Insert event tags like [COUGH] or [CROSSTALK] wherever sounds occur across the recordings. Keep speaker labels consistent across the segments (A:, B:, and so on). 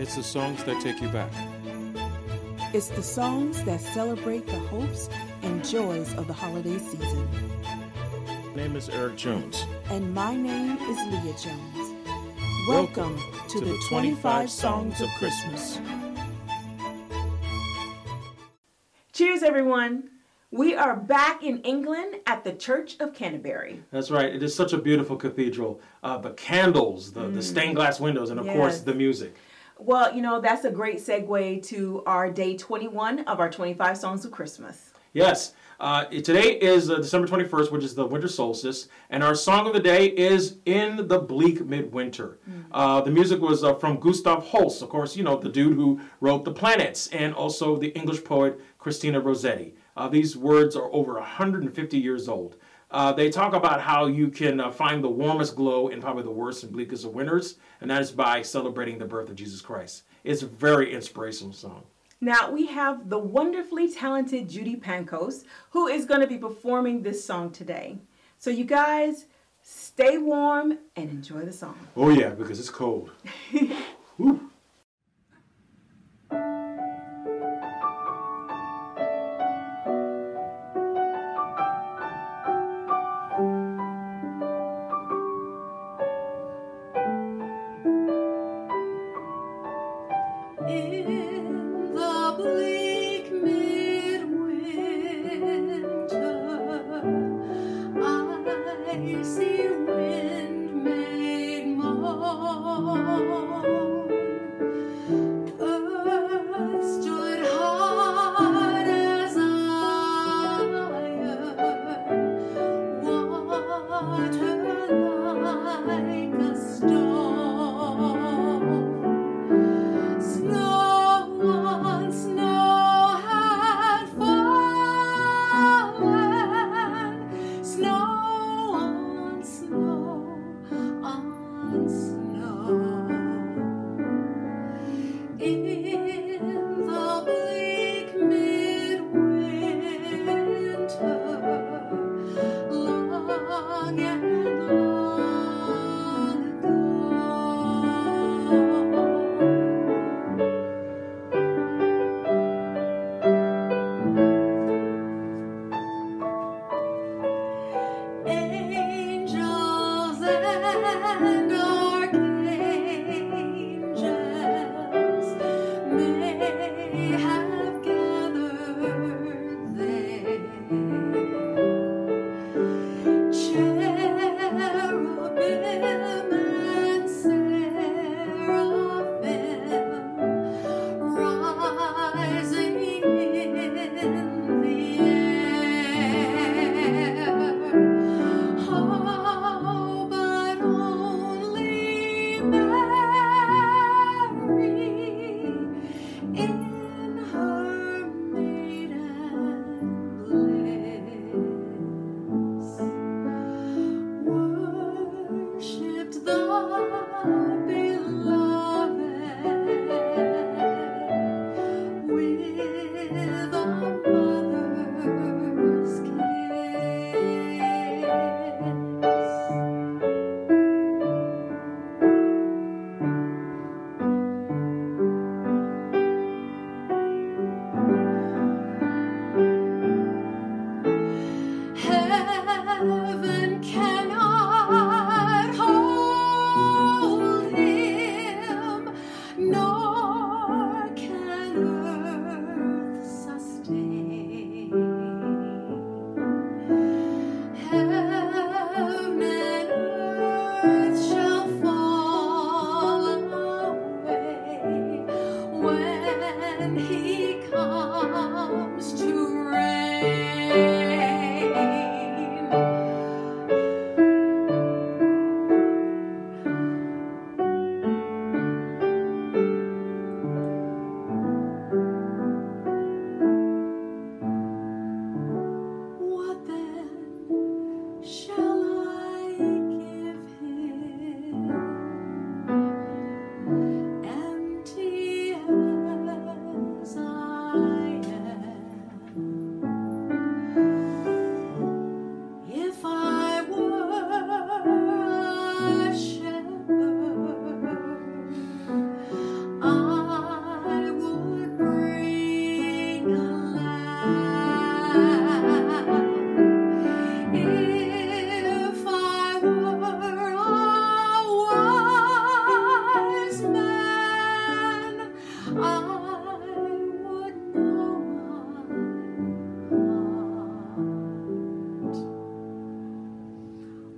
A: It's the songs that take you back.
B: It's the songs that celebrate the hopes and joys of the holiday season.
A: My name is Eric Jones.
B: And my name is Leah Jones. Welcome, Welcome to, to, the 25 Songs of Christmas.
C: Cheers, everyone. We are back in England at the Church of Canterbury.
A: That's right. It is such a beautiful cathedral. Uh, the candles, the, mm. the stained glass windows, and of yes. course the music.
C: Well, you know, that's a great segue to our day 21 of our 25 Songs of Christmas.
A: Yes. Uh, today is uh, December 21st, which is the winter solstice, and our song of the day is In the Bleak Midwinter. Mm. Uh, the music was uh, from Gustav Holst, of course, you know, the dude who wrote The Planets, and also the English poet Christina Rossetti. Uh, these words are over 150 years old. Uh, they talk about how you can uh, find the warmest glow in probably the worst and bleakest of winters, and that is by celebrating the birth of Jesus Christ. It's a very inspirational song.
C: Now, we have the wonderfully talented Judy Pancoast, who is going to be performing this song today. So, you guys, stay warm and enjoy the song.
A: Oh, yeah, because it's cold. [LAUGHS]
D: snow on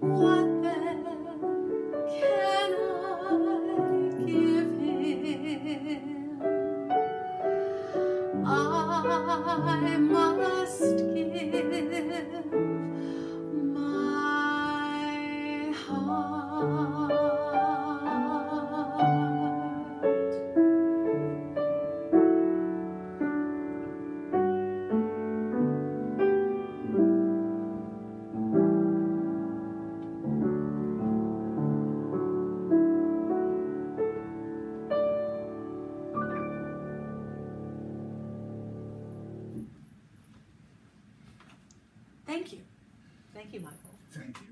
D: Wow. Thank you. Thank you, Michael.
E: Thank you.